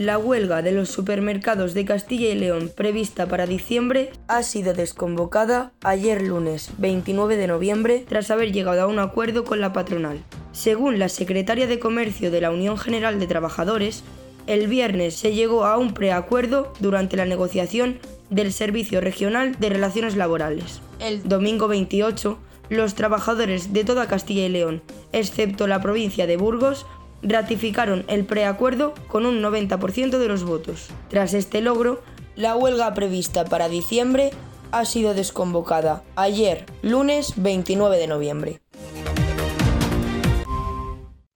La huelga de los supermercados de Castilla y León prevista para diciembre ha sido desconvocada ayer lunes 29 de noviembre tras haber llegado a un acuerdo con la patronal. Según la secretaria de Comercio de la Unión General de Trabajadores, el viernes se llegó a un preacuerdo durante la negociación del Servicio Regional de Relaciones Laborales. El domingo 28, los trabajadores de toda Castilla y León, excepto la provincia de Burgos, ratificaron el preacuerdo con un 90% de los votos. Tras este logro, la huelga prevista para diciembre ha sido desconvocada ayer, lunes 29 de noviembre.